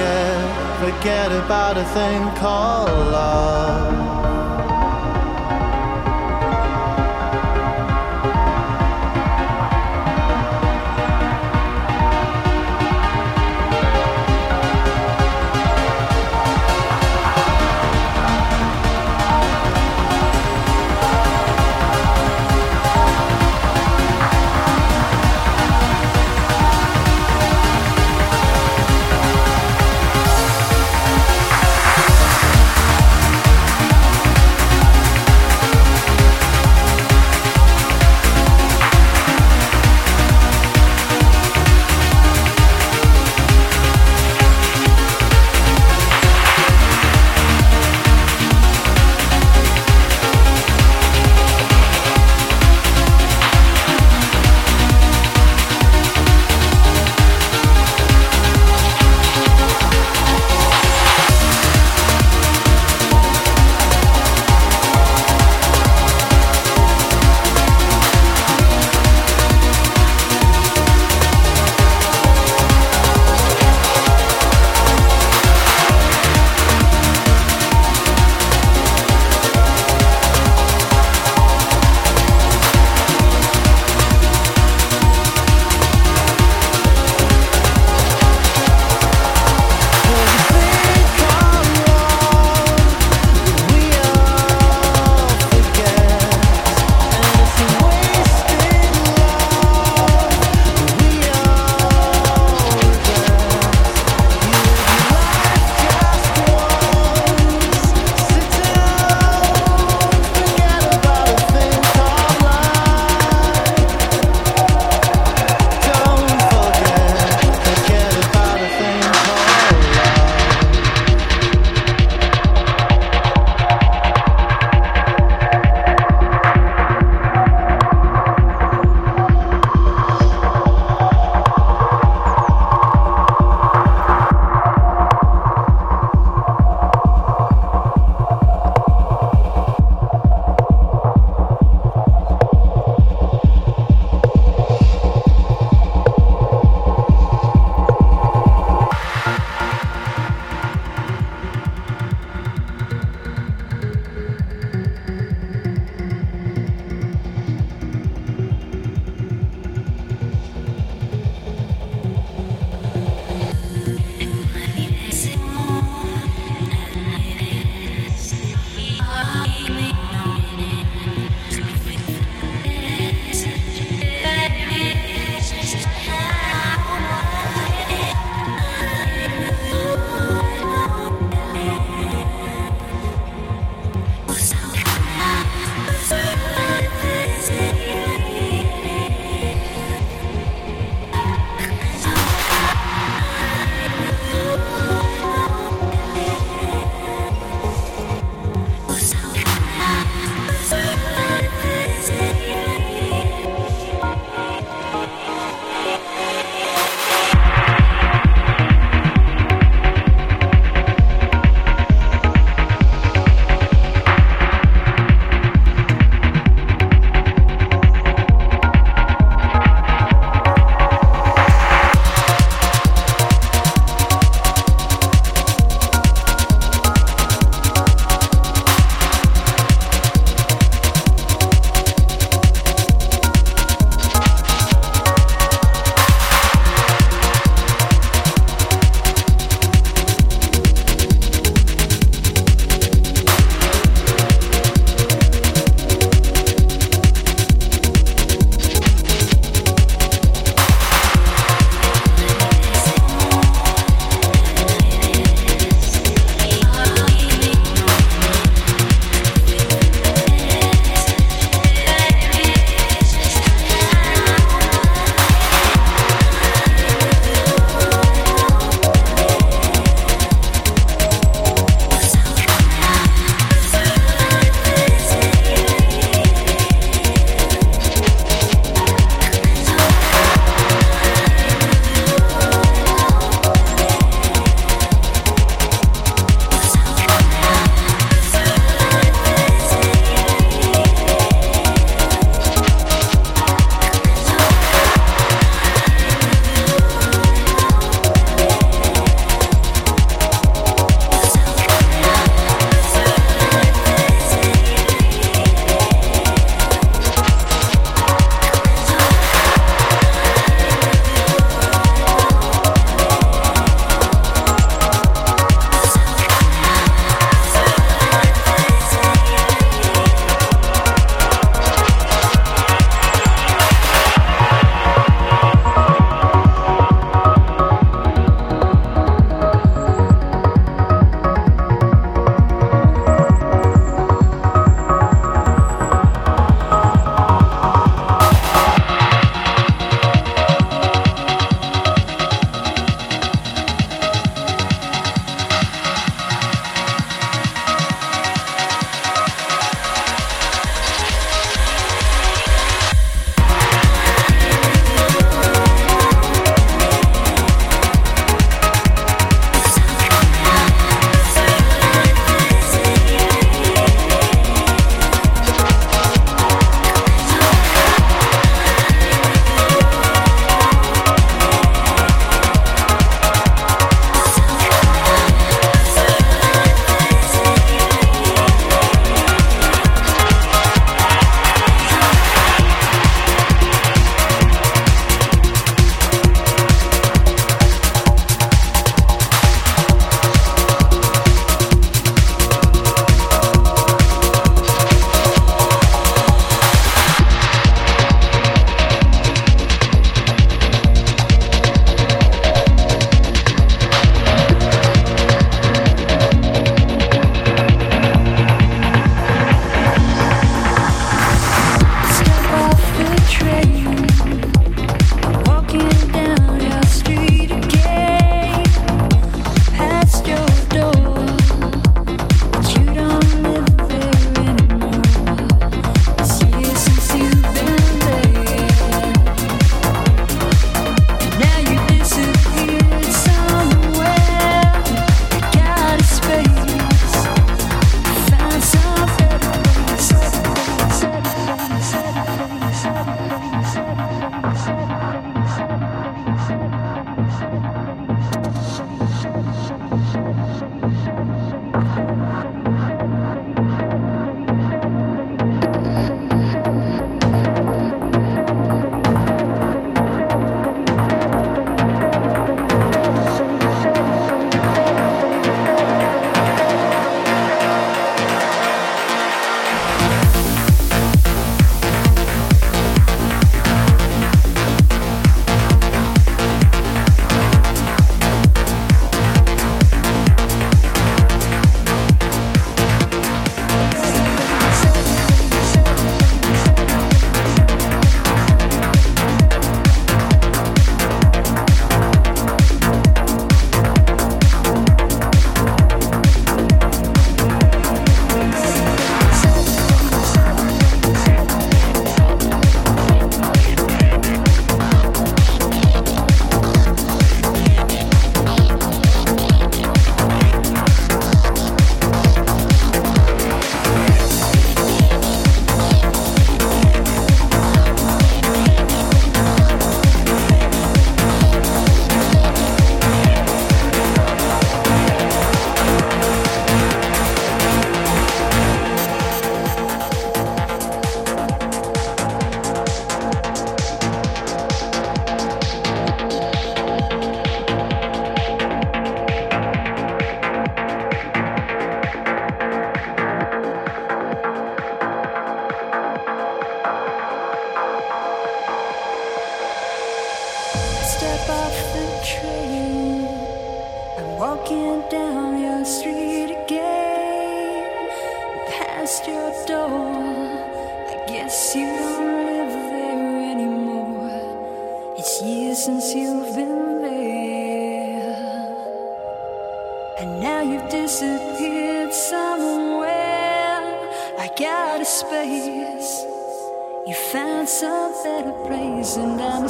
forget, forget about a thing called love.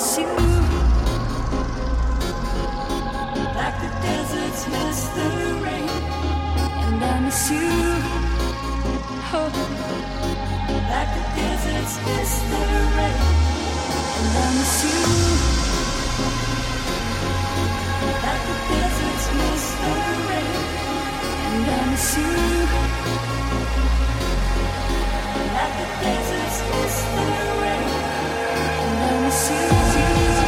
Like the deserts miss oh. the rain And I miss you. Like the deserts miss the rain And I miss you. Like the deserts miss the rain And I miss you. Like the deserts miss the rain see you.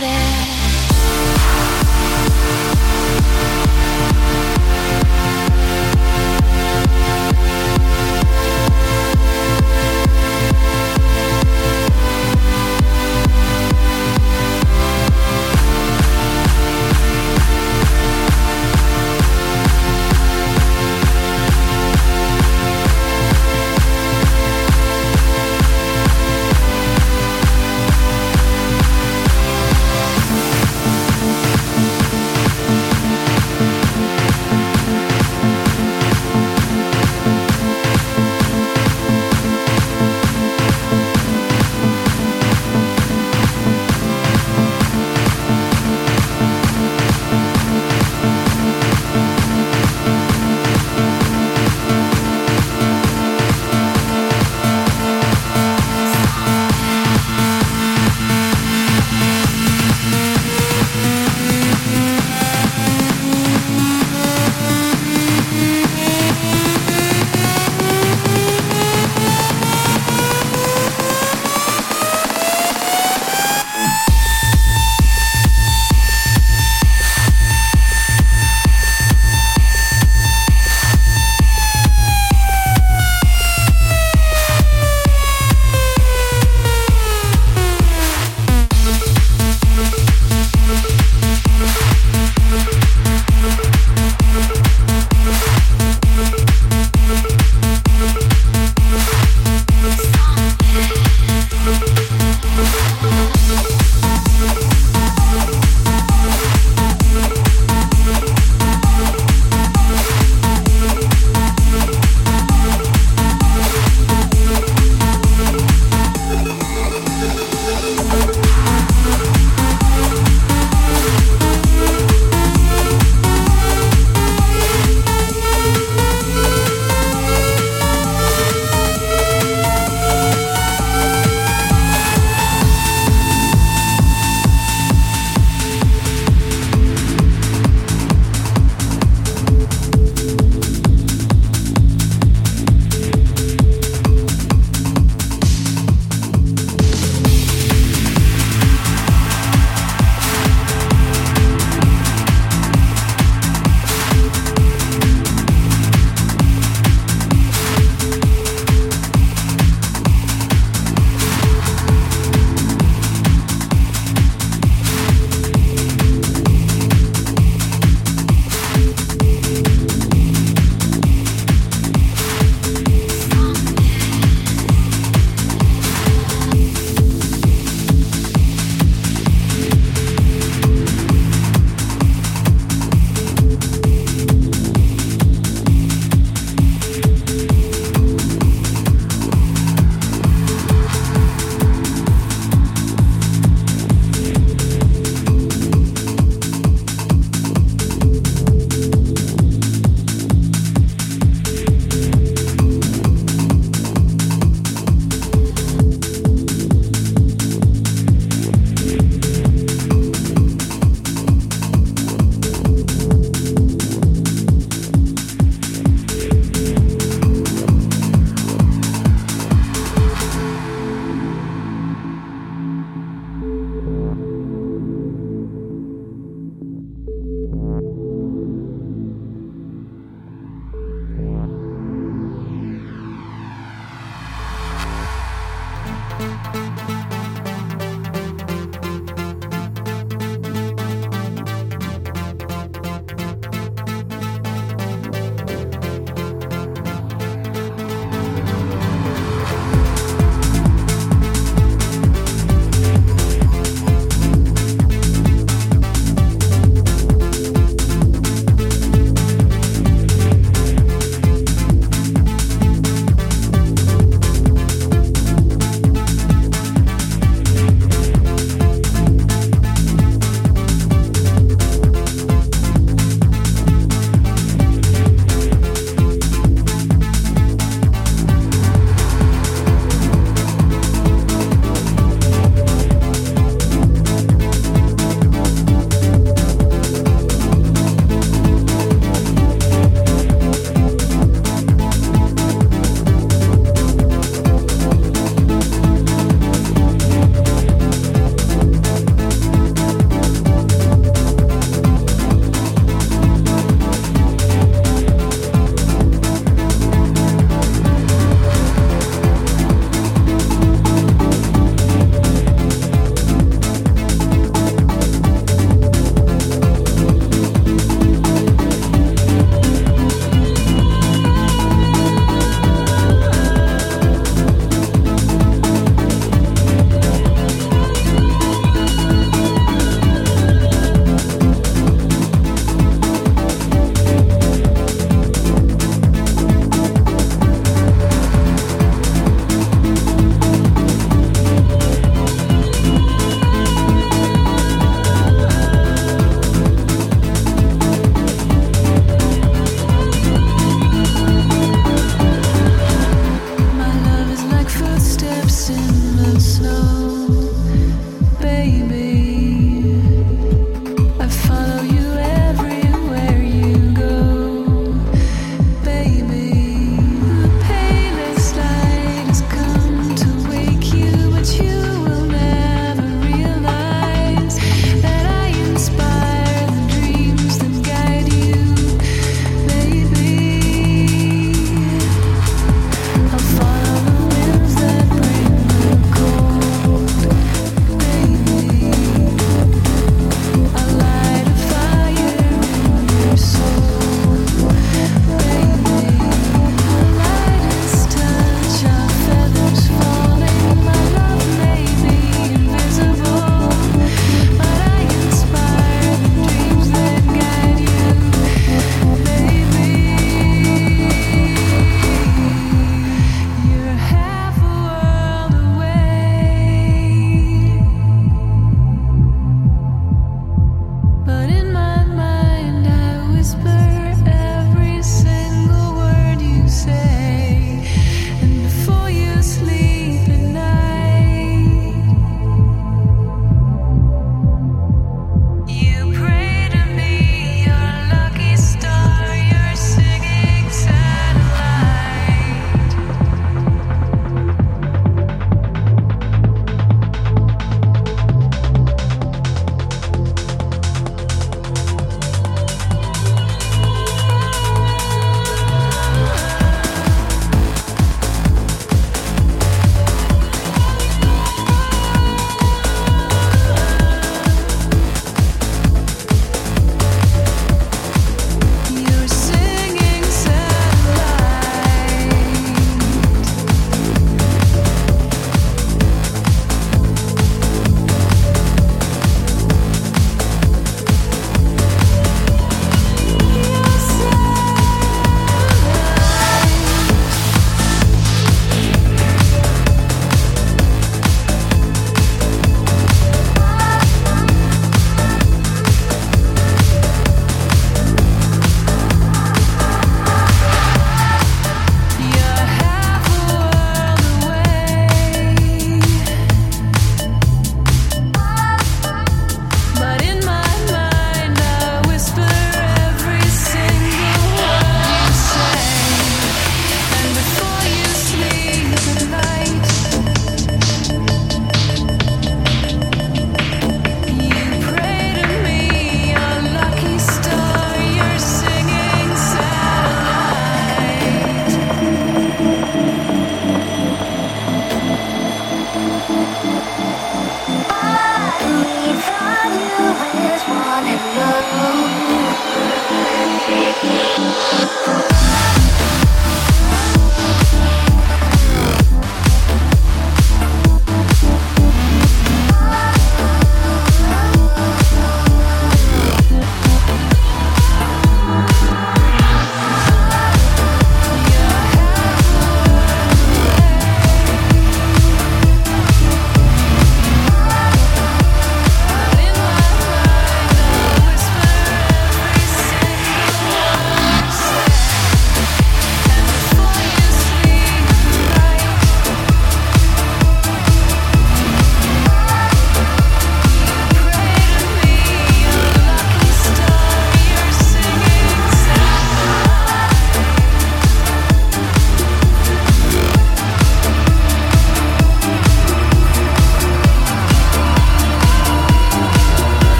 れ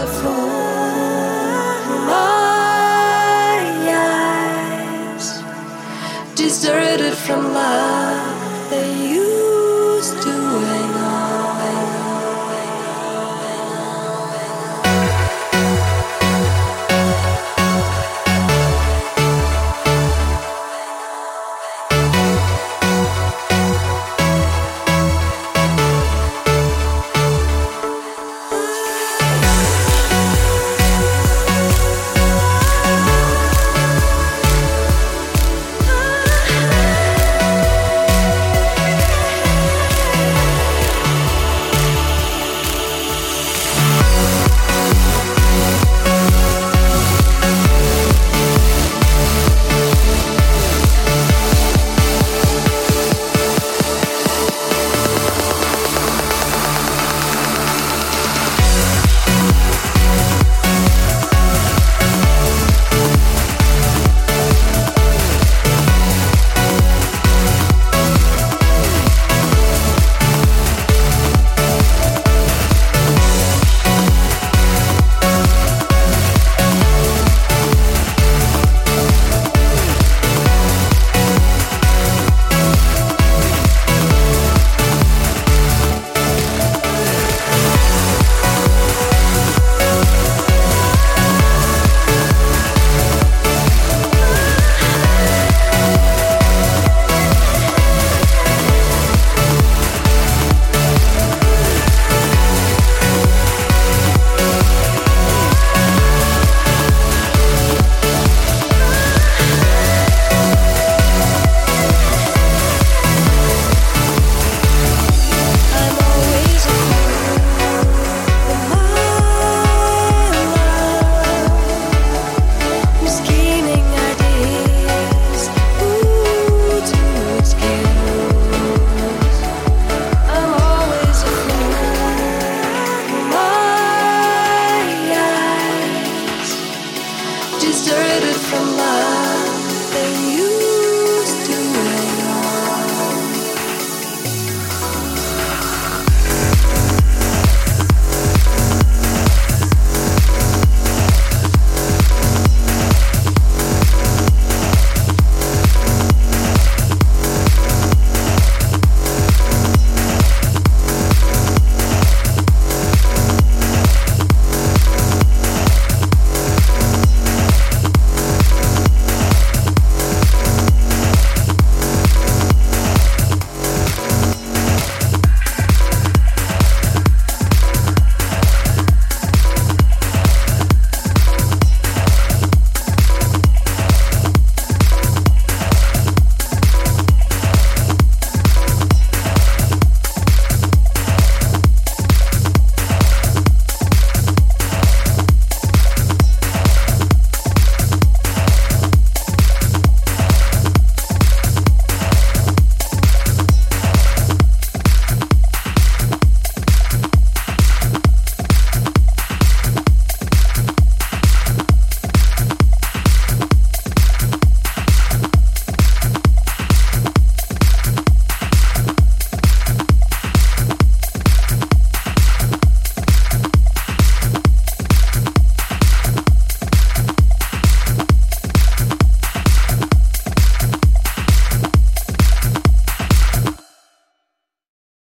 My eyes deserted from love.